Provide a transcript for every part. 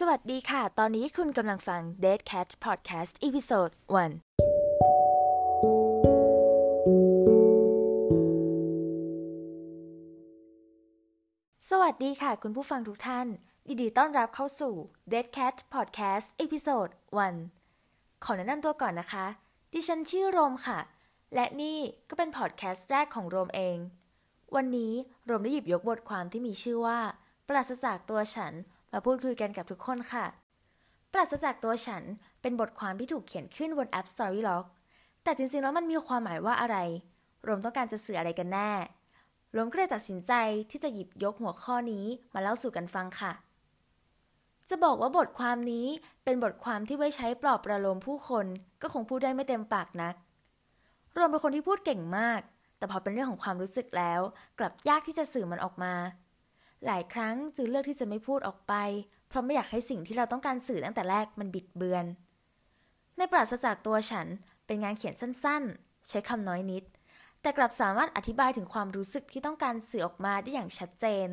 สวัสดีค่ะ ตอนนี้คุณกำลังฟัง Dead Cat Podcast Episode 1 สวัสดีค่ะ คุณผู้ฟังทุกท่านยินดีต้อนรับเข้าสู่ Dead Cat Podcast Episode 1 ขอแนะนำตัวก่อนนะคะ ดิฉันชื่อโรมค่ะ และนี่ก็เป็นพอดแคสต์แรกของโรมเอง วันนี้โรมได้หยิบยกบทความที่มีชื่อว่า ปราศจากตัวฉัน มาพูดคุยกันกับทุกคนค่ะ ปราศจากตัวฉันเป็นบทความที่ถูกเขียนขึ้นบนแอป Storylog แต่จริงๆ แล้วมันมีความหมายว่าอะไรโรมต้องการจะสื่ออะไรกันแน่โรมก็เลยตัดสินใจที่จะหยิบยกหัวข้อนี้มาเล่าสู่กันฟังค่ะ จะบอกว่าบทความนี้เป็นบทความที่ไว้ใช้ปลอบประโลมผู้คนก็คงพูดได้ไม่เต็มปากนักโรมเป็นคนที่พูดเก่งมาก แต่พอเป็นเรื่องของความรู้สึกแล้ว กลับยากที่จะสื่อมันออกมา หลายครั้งจึงเลือกที่จะไม่พูดออกไป เพราะไม่อยากให้สิ่งที่เราต้องการสื่อตั้งแต่แรกมันบิดเบือน ในปราศจากตัวฉันเป็นงานเขียนสั้นๆ ใช้คำน้อยนิด แต่กลับสามารถอธิบายถึงความรู้สึกที่ต้องการสื่อออกมาได้อย่างชัดเจน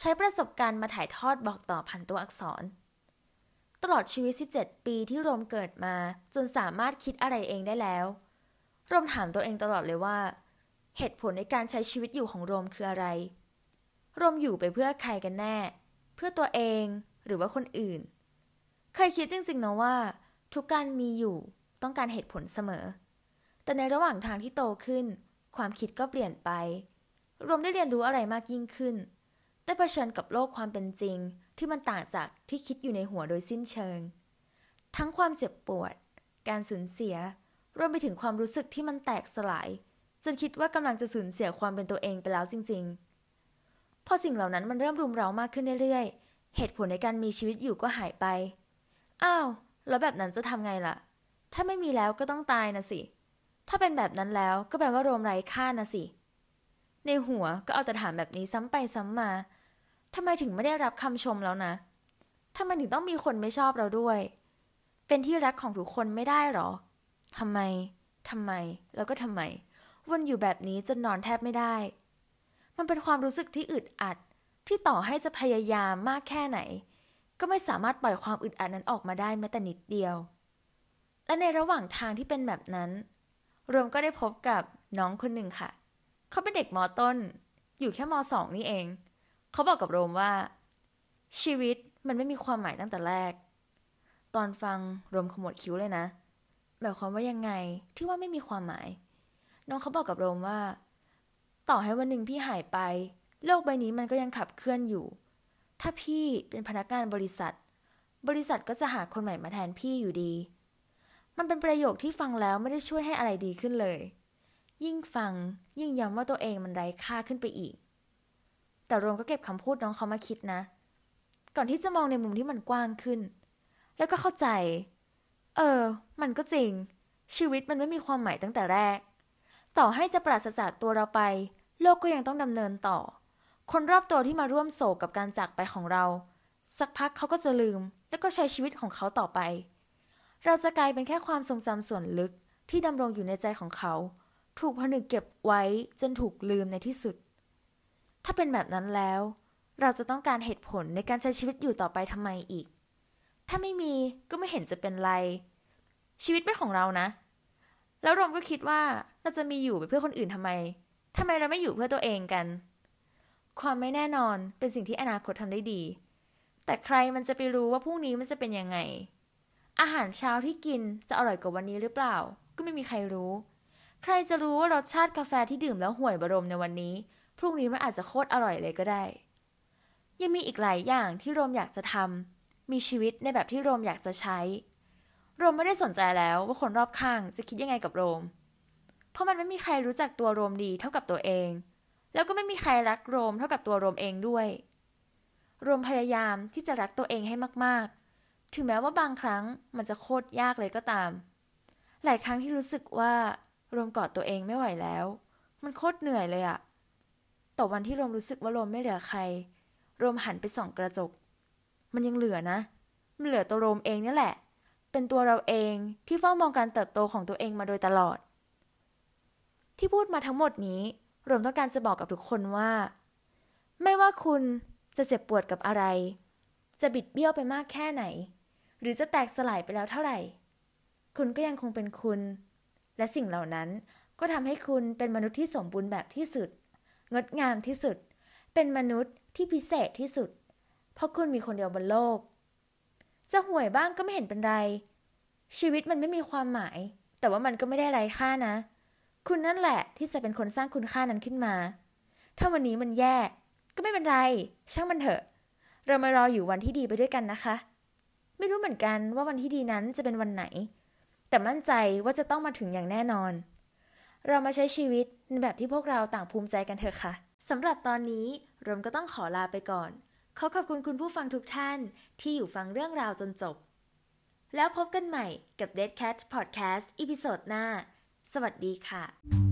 ใช้ประสบการณ์มาถ่ายทอดบอกต่อผ่านตัวอักษร ตลอดชีวิต 17 ปีที่โรมเกิดมา จนสามารถคิดอะไรเองได้แล้วโรมถามตัวเองตลอดเลยว่า เหตุผลในการใช้ชีวิตอยู่ของโรมคืออะไร โรมอยู่ไปเพื่อใครกันแน่ เพื่อตัวเองหรือว่าคนอื่น เคยคิดจริงๆนะว่า ทุกการมีอยู่ต้องการเหตุผลเสมอ แต่ในระหว่างทางที่โตขึ้น ความคิดก็เปลี่ยนไป รวมได้เรียนรู้อะไรมากยิ่งขึ้น ได้เผชิญกับโลกความเป็นจริงที่มันต่างจากที่คิดอยู่ในหัวโดยสิ้นเชิง ทั้งความเจ็บปวด การสูญเสีย รวมไปถึงความรู้สึกที่มันแตกสลาย จนคิดว่ากำลังจะสูญเสียความเป็นตัวเองไปแล้วจริง ๆ พอสิ่งเหล่านั้นมันเริ่มรุมเร้ามากขึ้นเรื่อยๆ เหตุผลในการมีชีวิตอยู่ก็หายไป อ้าว แล้วแบบนั้นจะทำไงล่ะ ถ้าไม่มีแล้วก็ต้องตายนะสิ ถ้าเป็นแบบนั้นแล้วก็แปลว่าโรมไร้ค่านะสิ ในหัวก็เอาแต่ถามแบบนี้ซ้ำไปซ้ำมาทำไมถึงไม่ได้รับคำชมแล้วนะทำไมถึงต้องมีคนไม่ชอบเราด้วย เป็นที่รักของทุกคนไม่ได้หรอทำไมทำไม แล้วก็ทำไม วนอยู่แบบนี้จนนอนแทบไม่ได้ มันเป็นความรู้สึกที่อึดอัด ที่ต่อให้จะพยายามมากแค่ไหน ก็ไม่สามารถปล่อยความอึดอัดนั้นออกมาได้แม้แต่นิดเดียว และในระหว่างทางที่เป็นแบบนั้น รวมก็ได้พบกับน้องคนหนึ่งค่ะ เขาเป็นเด็กมอต้น อยู่แค่มสองนี่เอง เขาบอกกับโรมว่า ชีวิตมันไม่มีความหมายตั้งแต่แรก ตอนฟังโรมขมวดคิ้วเลยนะหมายความว่ายังไงที่ว่าไม่มีความหมาย น้องเขาบอกกับโรมว่า ต่อให้วันหนึ่งพี่หายไป โลกใบนี้มันก็ยังขับเคลื่อนอยู่ ถ้าพี่เป็นพนักงานบริษัท บริษัทก็จะหาคนใหม่มาแทนพี่อยู่ดี มันเป็นประโยคที่ฟังแล้วไม่ได้ช่วยให้อะไรดีขึ้นเลย ยิ่งฟังยิ่งย้ำว่าตัวเองมันไร้ค่าขึ้นไปอีก แต่โรมก็เก็บคำพูดน้องเขามาคิดนะ ก่อนที่จะมองในมุมที่มันกว้างขึ้น แล้วก็เข้าใจ เออ มันก็จริง ชีวิตมันไม่มีความหมายตั้งแต่แรกต่อให้จะปราศจากตัวเราไป โลกก็ยังต้องดำเนินต่อ คนรอบตัวที่มาร่วมโศกกับการจากไปของเรา สักพักเขาก็จะลืม แล้วก็ใช้ชีวิตของเขาต่อไป เราจะกลายเป็นแค่ความทรงจำส่วนลึกที่ดำรงอยู่ในใจของเขา ถูกผนึกเก็บไว้จนถูกลืมในที่สุด ถ้าเป็นแบบนั้นแล้ว เราจะต้องการเหตุผลในการใช้ชีวิตอยู่ต่อไปทำไมอีก ถ้าไม่มีก็ไม่เห็นจะเป็นไร ชีวิตเป็นของเรานะ แล้วรมก็คิดว่าเราจะมีอยู่ไปเพื่อคนอื่นทำไม ทำไมเราไม่อยู่เพื่อตัวเองกัน ความไม่แน่นอนเป็นสิ่งที่อนาคตทำได้ดี แต่ใครมันจะไปรู้ว่าพรุ่งนี้มันจะเป็นยังไง อาหารเช้าที่กินจะอร่อยกว่าวันนี้หรือเปล่า ก็ไม่มีใครรู้ ใครจะรู้ว่ารสชาติกาแฟที่ดื่มแล้วห่วยบรมในวันนี้ พรุ่งนี้มันอาจจะโคตรอร่อยเลยก็ได้ ยังมีอีกหลายอย่างที่โรมอยากจะทำมีชีวิตในแบบที่โรมอยากจะใช้ โรมไม่ได้สนใจแล้วว่าคนรอบข้างจะคิดยังไงกับโรม เพราะมันไม่มีใครรู้จักตัวโรมดีเท่ากับตัวเอง แล้วก็ไม่มีใครรักโรมเท่ากับตัวโรมเองด้วย โรมพยายามที่จะรักตัวเองให้มากๆ ถึงแม้ว่าบางครั้งมันจะโคตรยากเลยก็ตาม หลายครั้งที่รู้สึกว่าโรมกอดตัวเองไม่ไหวแล้ว มันโคตรเหนื่อยเลยอะต่วันที่โรมรู้สึกว่าโรมไม่เหลือใคร โรมหันไปส่องกระจก มันยังเหลือนะ มันเหลือตัวโรมเองนี่แหละ เป็นตัวเราเองที่เฝ้ามองการเติบโตของตัวเองมาโดยตลอด ที่พูดมาทั้งหมดนี้โรมต้องการจะบอกกับทุกคนว่า ไม่ว่าคุณจะเจ็บปวดกับอะไร จะบิดเบี้ยวไปมากแค่ไหน หรือจะแตกสลายไปแล้วเท่าไหร่ คุณก็ยังคงเป็นคุณ และสิ่งเหล่านั้นก็ทำให้คุณเป็นมนุษย์ที่สมบูรณ์แบบที่สุด งดงามที่สุด เป็นมนุษย์ที่พิเศษที่สุด เพราะคุณมีคนเดียวบนโลก จะห่วยบ้างก็ไม่เห็นเป็นไร ชีวิตมันไม่มีความหมาย แต่ว่ามันก็ไม่ได้ไร้ค่านะ คุณนั่นแหละที่จะเป็นคนสร้างคุณค่านั้นขึ้นมา ถ้าวันนี้มันแย่ ก็ไม่เป็นไร ช่างมันเถอะ เรามารออยู่วันที่ดีไปด้วยกันนะคะ ไม่รู้เหมือนกันว่าวันที่ดีนั้นจะเป็นวันไหน แต่มั่นใจว่าจะต้องมาถึงอย่างแน่นอน เรามาใช้ชีวิตในแบบที่พวกเราต่างภูมิใจกันเถอะค่ะสำหรับตอนนี้รมก็ต้องขอลาไปก่อน ขอขอบคุณคุณผู้ฟังทุกท่านที่อยู่ฟังเรื่องราวจนจบ แล้วพบกันใหม่กับ Dead Cat Podcast อีพิโซดหน้า สวัสดีค่ะ